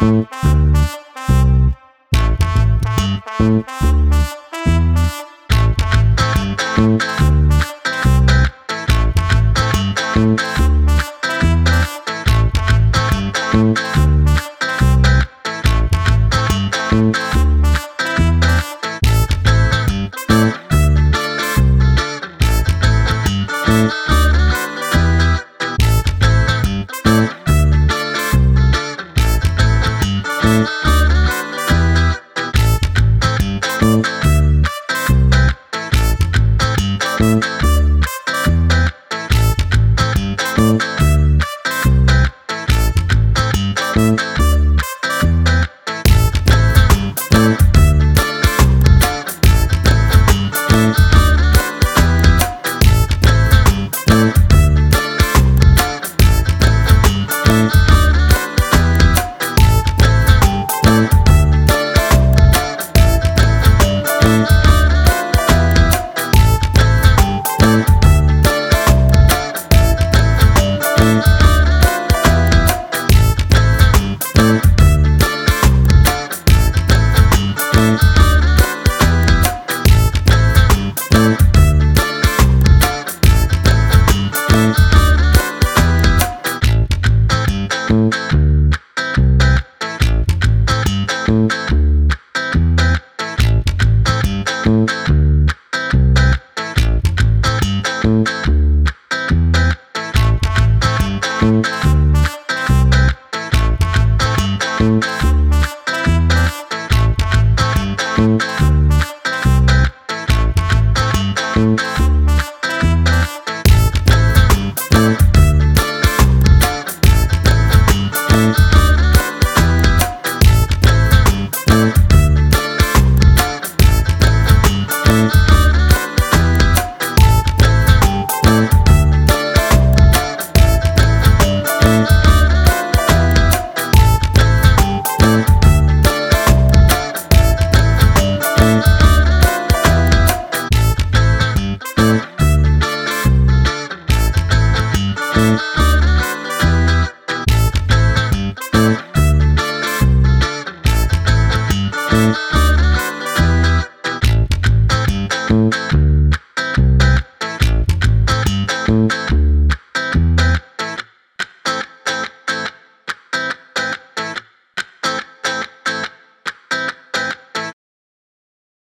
Música